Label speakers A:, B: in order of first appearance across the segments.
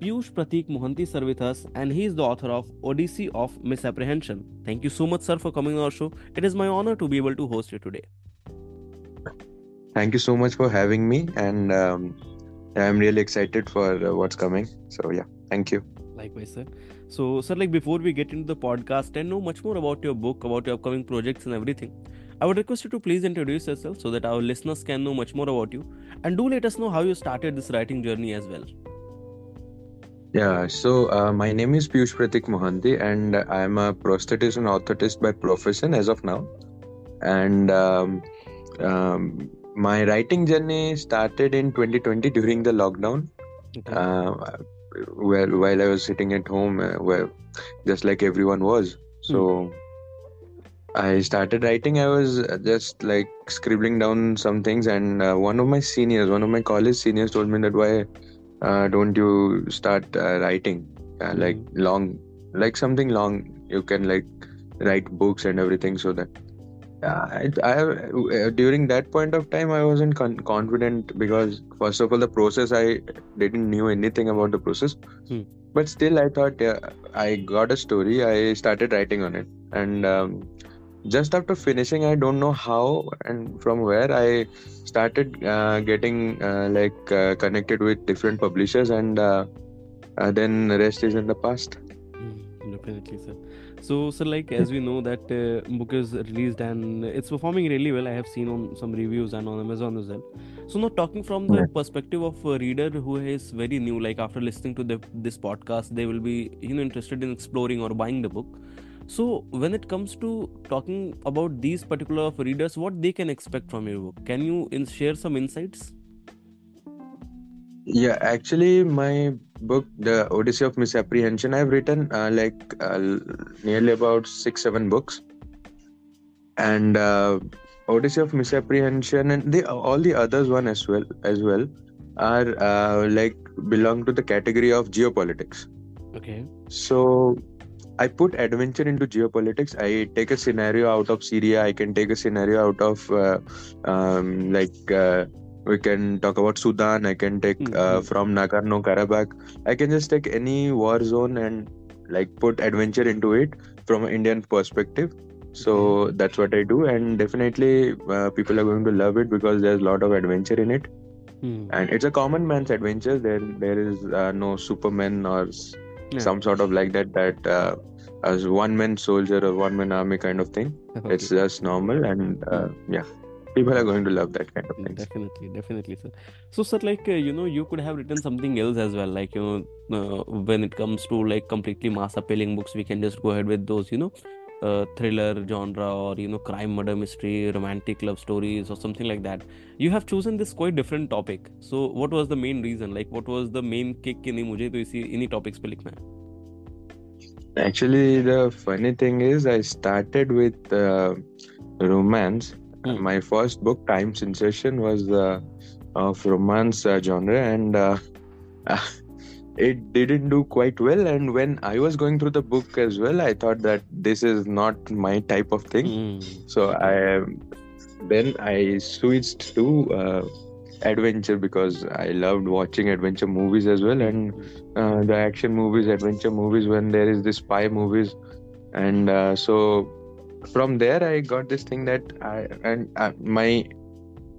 A: Piyush Pratik Mohanty sir with us, and he is the author of Odyssey of Misapprehension. Thank you so much, sir, for coming on our show. It is my honor to be able to host you today.
B: Thank you so much for having me, and um, I'm really excited for uh, what's coming. So yeah, thank you.
A: Likewise, sir. So, sir, like before we get into the podcast and know much more about your book, about your upcoming projects and everything, I would request you to please introduce yourself so that our listeners can know much more about you, and do let us know how you started this writing journey as well.
B: Yeah, so uh, my name is Piyush Pratik Mohanty, and I'm a prosthetist and orthotist by profession as of now. And um, um, my writing journey started in 2020 during the lockdown.
A: Okay.
B: Uh, well, while I was sitting at home, uh, well, just like everyone was. So I started writing. I was just like scribbling down some things, and uh, one of my seniors, one of my college seniors, told me that why uh, don't you start uh, writing uh, like long like something long. You can like write books and everything so that uh, I, I uh, during that point of time i wasn't con- confident because first of all the process i didn't knew anything about the process.
A: Hmm.
B: but still i thought yeah, i got a story. I started writing on it. And um, just after finishing i don't know how and from where i started uh, getting uh, like uh, connected with different publishers and uh, uh, then rest is in the past
A: Mm, Definitely, sir. So, sir, like as we know that uh, book is released and it's performing really well. I have seen on some reviews and on Amazon as well. So, now talking from the
B: Yeah.
A: perspective of a reader who is very new, like after listening to the, this podcast, they will be you know interested in exploring or buying the book. So, when it comes to talking about these particular of readers, what they can expect from your book, can you in- share some insights?
B: yeah actually my book the odyssey of misapprehension i've written uh, like uh, nearly about six seven books and uh, odyssey of misapprehension and the all the others one as well as well are uh, like belong to the category of geopolitics
A: Okay.
B: So I put adventure into geopolitics. I take a scenario out of Syria. I can take a scenario out of uh, um, like uh, we can talk about Sudan. I can take uh,
A: Mhm.
B: from Nagorno Karabakh. I can just take any war zone and like put adventure into it from an Indian perspective. So that's what I do, and definitely uh, people are going to love it because there's a lot of adventure in it,
A: Hmm.
B: and it's a common man's adventure. There, there is uh, no Superman or
A: Yeah.
B: some sort of like that that uh, as one man soldier or one man army kind of thing
A: Okay.
B: it's just normal and uh, yeah people are going to love that kind of thing
A: Definitely, definitely, sir. So, sir, like uh, you know, you could have written something else as well. Like you know, uh, when it comes to like completely mass appealing books, we can just go ahead with those. You know, uh, thriller genre or you know crime murder mystery romantic love stories or something like that you have chosen this quite different topic. So what was the main reason? Like what was the main kick in nahi mujhe to isi any topics pe likhna
B: actually the funny thing is i started with uh, romance.
A: Hmm.
B: my first book time sensation was uh, of romance uh, genre and uh, it didn't do quite well. And when i was going through the book as well i thought that this is not my type of thing.
A: Hmm.
B: so i then i switched to uh, adventure because i loved watching adventure movies as well. And uh, the action movies adventure movies when there is this spy movies. And uh, so from there i got this thing that i and uh, my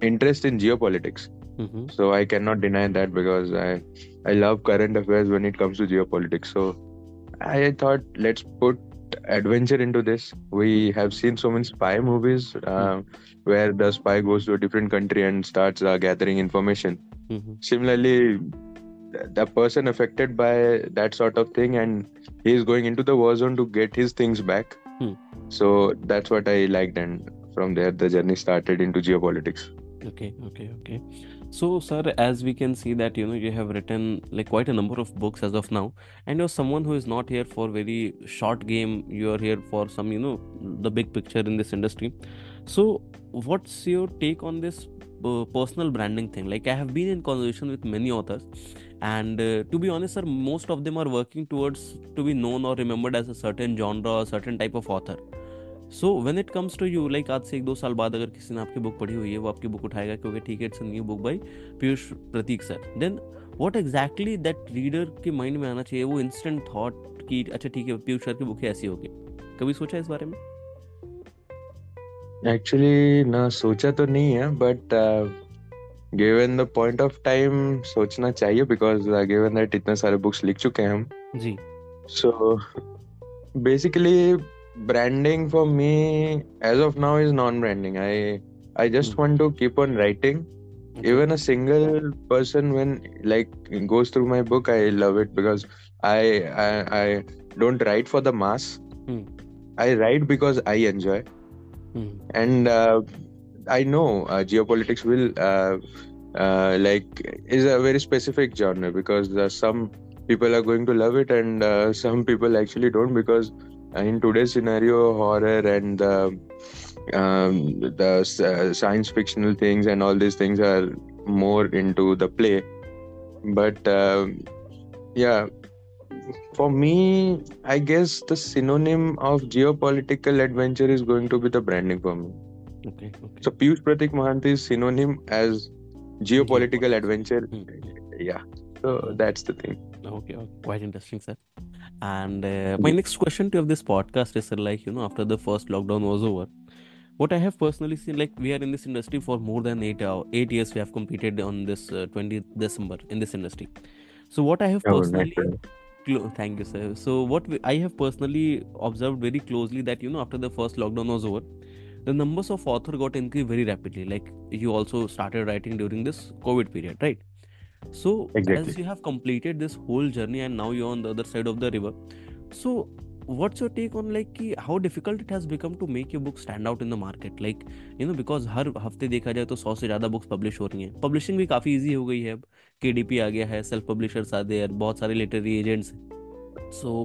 B: interest in geopolitics
A: Mhm.
B: so i cannot deny that because i i love current affairs when it comes to geopolitics so i thought let's put adventure into this we have seen so many spy movies uh, where the spy goes to a different country and starts uh, gathering information
A: Mhm.
B: similarly the person affected by that sort of thing and he is going into the war zone to get his things back
A: Hmm.
B: so that's what i liked and from there the journey started into geopolitics
A: Okay, okay, okay. So, sir, as we can see that you know you have written like quite a number of books as of now, and you're someone who is not here for very short game. You are here for some you know the big picture in this industry. So, what's your take on this uh, personal branding thing? Like, I have been in conversation with many authors, and uh, to be honest, sir, most of them are working towards to be known or remembered as a certain genre or certain type of author. So when it comes to you like आज से एक दो साल बाद अगर किसी ने आपकी बुक पढ़ी हुई है वो आपकी बुक उठाएगा क्योंकि ठीक है it's new book by Piyush Pratik sir then what exactly that reader के माइंड में आना चाहिए? वो इंस्टेंट थॉट कि अच्छा ठीक है पीयूष सर की बुक ऐसी होगी। कभी सोचा इस बारे में?
B: एक्चुअली ना सोचा तो नहीं है but given the point of time सोचना चाहिए बिकॉज़ गिवन दैट इतने सारे बुक्स लिख चुके हैं हम।
A: जी।
B: So basically branding for me as of now is non-branding i i just
A: Hmm.
B: want to keep on writing
A: Okay.
B: even a single person when like goes through my book i love it because i i, I don't write for the mass
A: Hmm.
B: i write because i enjoy
A: Hmm.
B: and uh, i know uh, geopolitics will uh, uh, like is a very specific genre because uh, some people are going to love it and uh, some people actually don't because in today's scenario horror and uh, um, the uh, science fictional things and all these things are more into the play but um yeah for me i guess the synonym of geopolitical adventure is going to be the branding for me
A: Okay. Okay.
B: so Piyush Pratik Mohanty's synonym as geopolitical adventure
A: Hmm.
B: yeah so that's the thing
A: Okay, okay, quite interesting, sir. And uh, my next question to of this podcast is, like you know, after the first lockdown was over, what I have personally seen, like we are in this industry for more than eight hour, eight years. We have competed on this uh, 20th December in this industry. So what I have
B: Oh,
A: personally, thank you, sir. So what we, I have personally observed very closely that you know after the first lockdown was over, the numbers of author got increased very rapidly. Like you also started writing during this COVID period, right? So
B: Exactly.
A: as you have completed this whole journey and now you're on the other side of the river, so what's your take on like कि how difficult it has become to make your book stand out in the market? Like you know because हर हफ़्ते देखा जाए तो सौ से ज़्यादा books publish हो रही हैं पब्लिशिंग भी काफ़ी इजी हो गई है अब के आ गया है सेल्फ पब्लिशर्स आ गए बहुत सारे literary agents so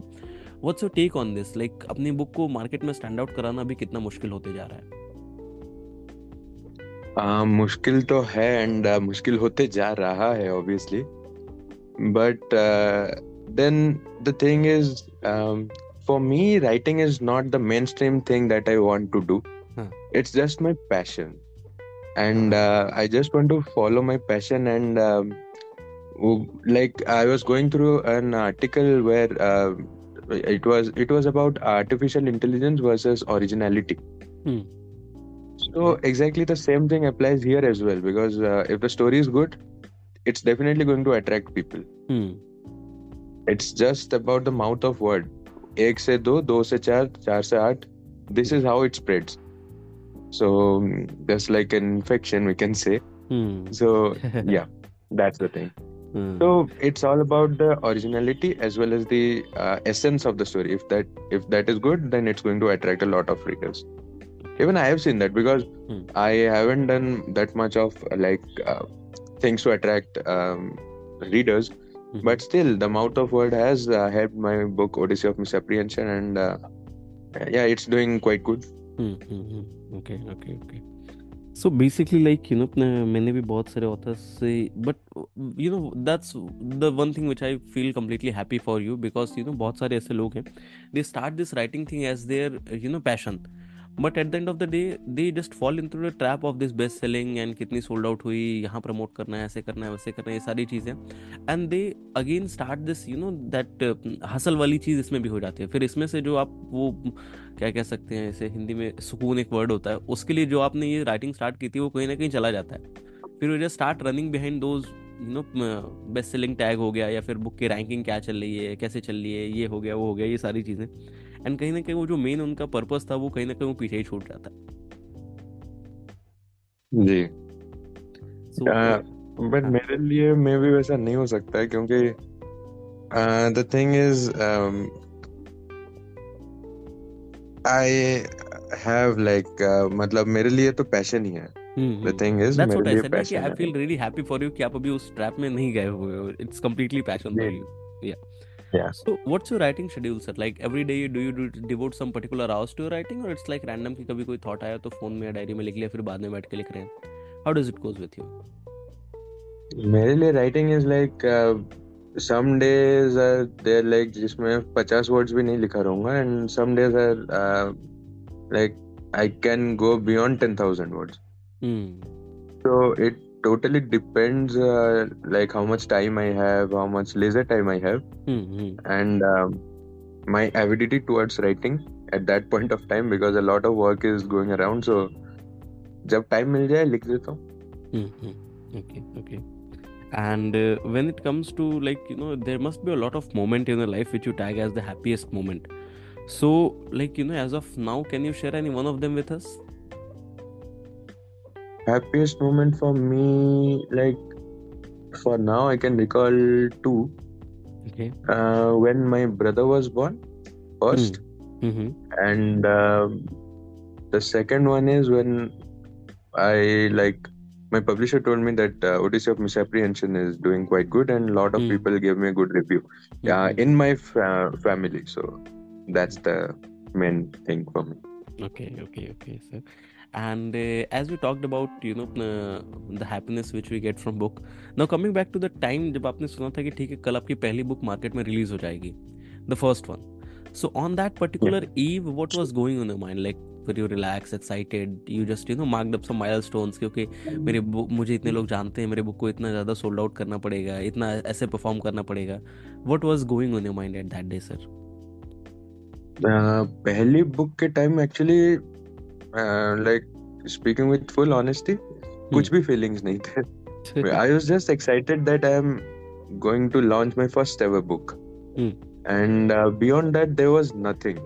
A: what's your take on this like अपनी बुक को मार्केट में स्टैंड आउट कराना भी कितना मुश्किल होते जा रहा है
B: आ, मुश्किल तो है एंड uh, मुश्किल होते जा रहा है obviously but then the thing is for me writing is not the mainstream thing that I want to
A: do
B: it's just my passion and I just want to follow my passion and like I was going through an article where it was it was about artificial intelligence versus originality so exactly the same thing applies here as well because uh, if the story is good it's definitely going to attract people
A: Hmm.
B: it's just about the mouth of word एक से दो दो से चार चार से आठ this is how it spreads so um, just like an infection we can say
A: Hmm.
B: so yeah that's the thing
A: Hmm.
B: so it's all about the originality as well as the uh, essence of the story if that if that is good then it's going to attract a lot of readers even i have seen that because
A: Hmm.
B: i haven't done that much of uh, like uh, things to attract um, readers
A: Mhm.
B: but still the mouth of word has uh, helped my book odyssey of misapprehension and uh, yeah it's doing quite good
A: hmm hmm hmm okay okay okay so basically like you know अपने मैंने भी बहुत सारे authors से but you know that's the one thing which I feel completely happy for you because you know बहुत सारे ऐसे लोग हैं they start this writing thing as there you know passion But at the end of the day they just fall into the trap of this best selling and कितनी sold out हुई, यहाँ promote करना है, ऐसे करना है, वैसे करना है, ये सारी चीज़ें। And they again start this you know that hustle वाली चीज़ इसमें भी हो जाती है। फिर इसमें से जो आप वो, क्या कह सकते हैं इसे, हिंदी में सुकून एक वर्ड होता है। उसके लिए जो आपने ये राइटिंग स्टार्ट की थी, वो कहीं ना कहीं चला जाता है। फिर वो just start running behind those you know best selling tag हो गया, या फिर बुक की रैंकिंग क्या चल रही है, कैसे चल रही है, ये हो गया, वो हो गया, ये सारी चीज़ें। एंड कहीं ना कहीं वो जो मेन उनका पर्पस था वो कहीं ना कहीं वो पीछे ही छूट जाता। है
B: जी बट
A: हाँ।
B: मेरे लिए मे भी वैसा नहीं हो सकता है क्योंकि the thing is I have like मतलब मेरे लिए तो पैशन ही है।
A: That's
B: मेरे
A: what I
B: लिए
A: said ना कि
B: पैशन
A: I
B: है।
A: feel really happy for कि आप अभी उस ट्रैप में नहीं गए हुए हो। It's completely passion for
B: Yeah.
A: you Yeah. So what's your writing schedule sir like every day do you do devote some particular hours to your writing or it's like random कि कभी कोई thought आया तो phone में या diary में लिख लिया फिर बाद में बैठ के लिख रहे हैं How does it goes with you
B: मेरे लिए writing is like some days are there like जिसमें पचास वर्ड्स भी नहीं लिखा रहूँगा and some days are like I can go beyond ten thousand words
A: Hmm
B: so it totally depends uh, like how much time i have how much leisure time i have
A: Hmm hmm
B: and um, my avidity towards writing at that point of time because a lot of work is going around so जब time मिल जाए लिख देता हूँ
A: Hmm, hmm. Okay, okay. And uh, when it comes to like, you know, there must be a lot of moment in your life which you tag as the happiest moment. So, like, you know, as of now, can you share any one of them with us?
B: Happiest moment for me like for now i can recall two
A: Okay.
B: uh, when my brother was born first
A: Mm-hmm.
B: and um, the second one is when i like my publisher told me that uh, odyssey of misapprehension is doing quite good and a lot of
A: Hmm.
B: people gave me a good review Yeah, in my fa- family so that's the main thing for me
A: Okay, okay, okay, sir. And uh, as we talked about, you know, uh, the happiness which we get from book. Now coming back to the time जब आपने सुना था कि ठीक है कल आपकी पहली बुक मार्केट में रिलीज़ हो जाएगी the first one. So on that particular eve, what was going on your mind? Like were you relaxed, excited? You just you know marked up some milestones क्योंकि मेरे book- मुझे इतने लोग जानते हैं मेरे बुक को इतना ज़्यादा सोल्ड आउट करना पड़ेगा इतना ऐसे परफॉर्म करना पड़ेगा What was going on your mind at that day, sir?
B: uh, पहली बुक के time actually Uh, like speaking with full honesty hmm. kuch feelings i was just excited that i am going to launch my first ever book.
A: Hmm.
B: And uh, beyond that there was nothing.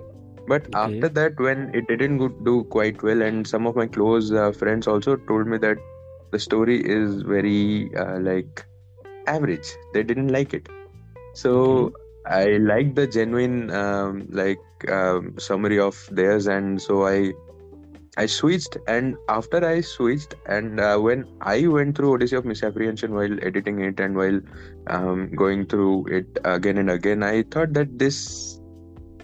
B: But after that when it didn't do quite well and some of my close uh, friends also told me that the story is very like average. They didn't like it. So i liked the genuine um, like um, summary of theirs and so i I switched, and after I switched, and uh, when I went through Odyssey of Misapprehension while editing it and while um, going through it again and again, I thought that this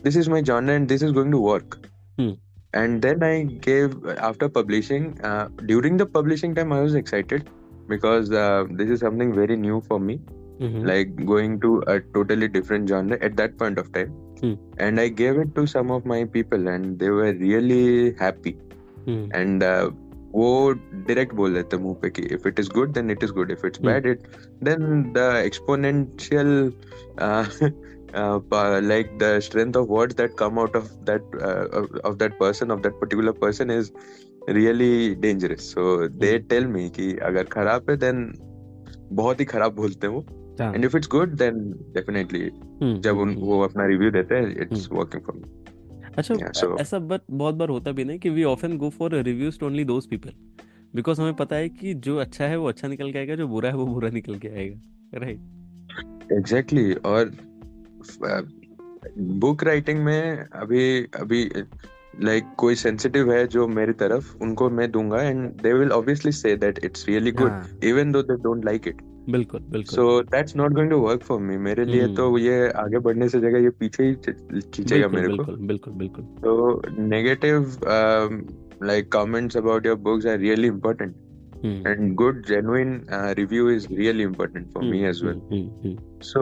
B: this is my genre and this is going to work.
A: Hmm.
B: And then I gave after publishing. Uh, during the publishing time, I was excited because uh, this is something very new for me
A: Mhm.
B: like going to a totally different genre at that point of time
A: Hmm.
B: and i gave it to some of my people and they were really happy
A: Hmm.
B: and uh, वो direct बोल देते मुँह पे कि if it is good then it is good if it's
A: Hmm.
B: bad it then the exponential uh, uh, like the strength of words that come out of that uh, of, of that person of that particular person is really dangerous so they
A: Hmm.
B: tell me कि अगर खराब है then बहुत ही खराब बोलते हैं वो
A: हाँ.
B: And if it's good then definitely
A: hmm,
B: जब
A: हम्म,
B: उन
A: हम्म।
B: वो अपना रिव्यू देते हैं इट्स वर्किंग फॉर मी
A: अच्छा
B: Yeah, so-
A: ऐसा बट बहुत बार होता भी नहीं कि we often go for reviews to only those people because हमें पता है कि जो अच्छा है वो अच्छा निकल के आएगा जो बुरा है वो बुरा निकल के आएगा राइट
B: एग्जैक्टली exactly. और बुक राइटिंग में अभी अभी लाइक like, कोई सेंसिटिव है जो मेरी तरफ़ उनको मैं दूँगा and they will obviously say that it's really
A: good
B: even though they don't like it
A: बिल्कुल बिल्कुल
B: so that's not going to work for me मेरे लिए
A: हम्म।
B: तो ये आगे बढ़ने से जगह ये पीछे ही खींचेगा
A: बिल्कुल
B: मेरे को
A: बिल्कुल बिल्कुल बिल्कुल
B: तो negative really important
A: hmm,
B: and good genuine uh, review is really important for me
A: hmm,
B: as well
A: hmm, hmm, hmm,
B: so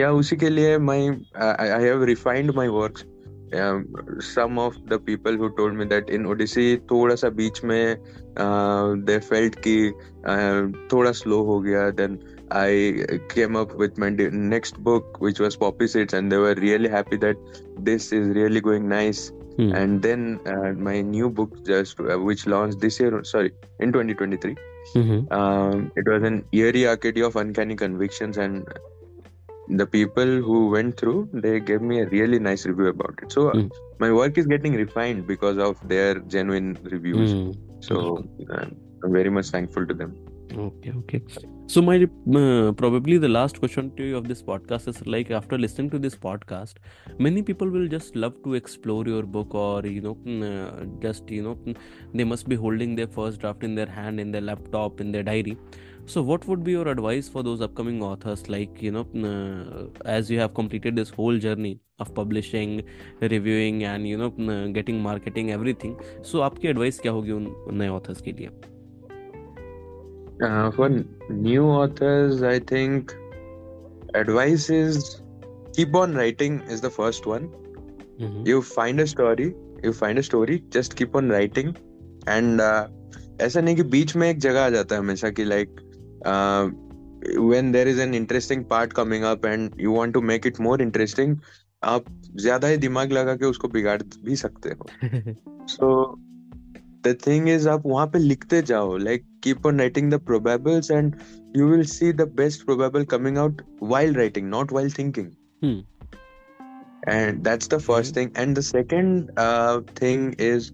B: yeah उसी के लिए my uh, I, I have refined my works um, some of the people who told me that in Odyssey थोड़ा सा बीच में uh, they felt कि uh, थोड़ा slow हो गया then I came up with my de- next book which was Poppy Seeds and they were really happy that this is really going nice
A: hmm,
B: and then uh, my new book just uh, which launched this year sorry in 2023
A: hmm,
B: um, it was an eerie arcade of uncanny convictions and the people who went through they gave me a really nice review about it. So
A: mm.
B: my work is getting refined because of their genuine reviews.
A: Mm.
B: so I'm very much thankful to them.
A: Okay okay. So my uh, probably the last question to you of this podcast is like after listening to this podcast, many people will just love to explore your book or you know mm, uh, just you know mm, they must be holding their first draft in their hand in their laptop in their diary. So what would be your advice for those upcoming authors like you know mm, uh, as you have completed this whole journey of publishing, reviewing and you know mm, uh, getting marketing everything. So आपकी advice क्या होगी उन नए authors के लिए?
B: Uh, for new authors, I think advice is keep on writing is the first one.
A: Mm-hmm.
B: You find a story, you find a story, just keep on writing. And uh, ऐसा नहीं कि बीच में एक जगह आ जाता है हमेशा कि like when there is an interesting part coming up and you want to make it more interesting आप ज़्यादा ही दिमाग लगा के उसको बिगाड़ भी सकते हो so so the thing is आप वहां पे लिखते जाओ like keep on writing the probables and you will see the best probable coming out while writing not while thinking
A: Hmm.
B: and that's the first thing and the second uh, thing is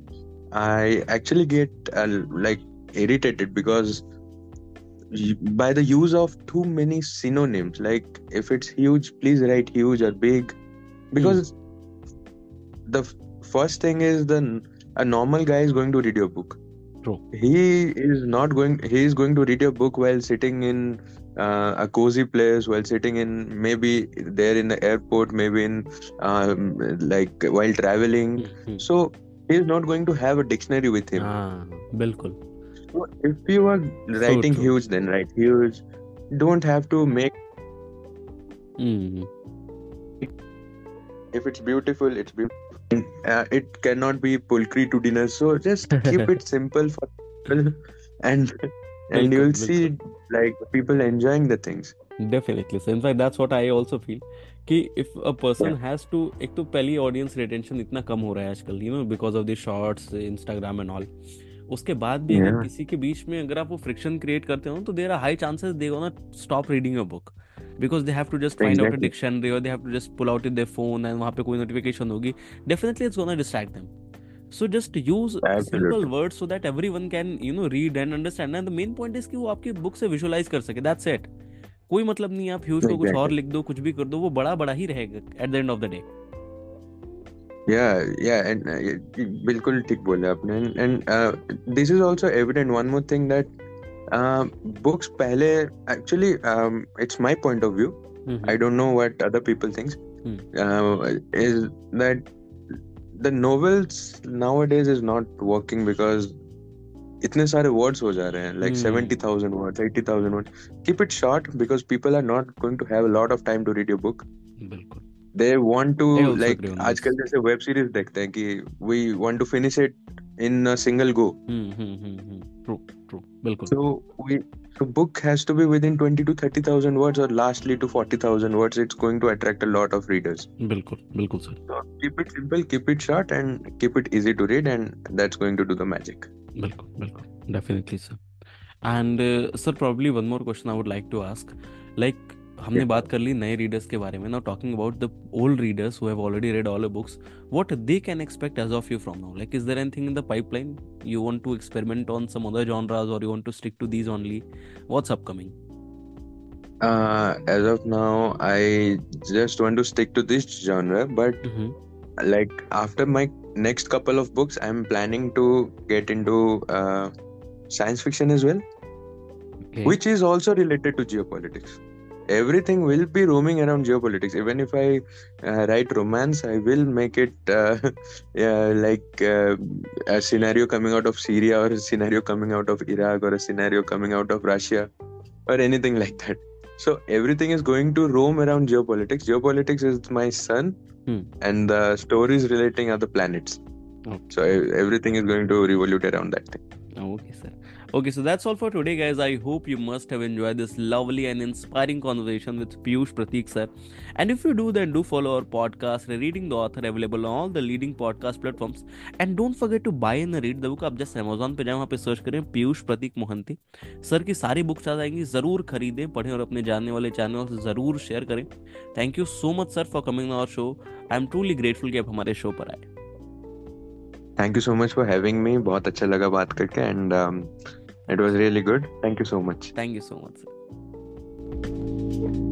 B: i actually get uh, like irritated because y- by the use of too many synonyms like if it's huge please write huge or big because the f- first thing is the a normal guy is going to read your book.
A: True.
B: he is not going he is going to read your book while sitting in uh, a cozy place while sitting in maybe there in the airport maybe in um, like while traveling.
A: Mm-hmm.
B: So he is not going to have a dictionary with him.
A: Ah, bilkul.
B: So if you are writing
A: so
B: huge then right huge. Don't have to make
A: mm.
B: if it's beautiful it's beautiful. Uh, it cannot be pulcri to dinner so just keep it simple for people and and you will see like people enjoying the things
A: definitely so in fact that's what I also feel कि if a person
B: Yeah.
A: has to एक तो पहली audience retention इतना कम हो रहा है आजकल you know because of the shorts Instagram and all उसके बाद भी
B: yeah.
A: अगर किसी के बीच में अगर आप वो फ्रिक्शन क्रिएट करते हो तो there are high chances they gonna stop reading a book because they have to just find out
B: a.
A: Dictionary और they have to just pull out their phone and वहाँ पे कोई नोटिफिकेशन होगी definitely it's gonna distract them so just use simple
B: Absolutely.
A: words so that everyone can you know read and understand and the main point is कि वो आपकी book से visualise कर सके that's it कोई मतलब नहीं है आप ह्यूज को कुछ और. लिख दो कुछ भी कर दो वो बड़ा बड़ा ही रहेगा at the end of the day
B: yeah yeah and uh, y- बिल्कुल ठीक बोले आपने uh, this is also evident one more thing that uh, books पहले actually um, it's my point of view I don't know what other people thinks.
A: Hmm.
B: Uh, is that the novels nowadays is not working because इतने सारे words हो जा रहे हैं like
A: Hmm.
B: 70,000 words 80,000 words keep it short because people are not going to have a lot of time to read your book
A: बिल्कुल
B: they want to
A: I also
B: like
A: agree on
B: आजकल
A: this.
B: जैसे web series देखते हैं कि we want to finish it in a single go.
A: Hmm, hmm, hmm, hmm, true true. Bilkul.
B: So we so book has to be within 20 to 30000 words or lastly to 40000 words it's going to attract a lot of readers.
A: Bilkul bilkul sir.
B: So keep it simple keep it short and keep it easy to read and that's going to do the magic.
A: Bilkul bilkul. Definitely sir. And uh, sir probably one more question i would like to ask. Like
B: हमने
A: बात कर ली नए readers के बारे में। Now talking about the old readers who have already read all books what they can expect as of you from now like is there anything in the pipeline you want to experiment on some other genres और you want to stick to these only what's upcoming
B: as of now I just want to stick to this genre but like after my next couple of books I am planning to get into science fiction as well
A: Okay.
B: Which is also related to. Everything will be roaming around geopolitics. Even if I uh, write romance, I will make it uh, yeah, like uh, a scenario coming out of Syria, or a scenario coming out of Iraq, or a scenario coming out of Russia, or anything like that. So everything is going to roam around geopolitics. Geopolitics is my sun,
A: Hmm.
B: and the stories relating are the planets.
A: Okay.
B: So everything is going to revolute around that thing.
A: Okay, sir. Okay, so that's all for today, guys. I hope you must have enjoyed this lovely and inspiring conversation with Piyush Pratik, sir. And if you do, then do follow our podcast, Reading the Author, available on all the leading podcast platforms. And don't forget to buy and read the book. आप just Amazon पे जाएँ वहाँ पे search करें पीयूष प्रतीक Mohanty sir की सारी books आ जाएँगी ज़रूर खरीदें पढ़ें और अपने जानने वाले चैनल से ज़रूर शेयर करें thank you so much sir for coming our show I am truly grateful कि आप हमारे शो पर आए
B: Thank you so much for having me. बहुत अच्छा लगा बात करके um, It was really good. Thank you so much.
A: Thank you so much. Sir.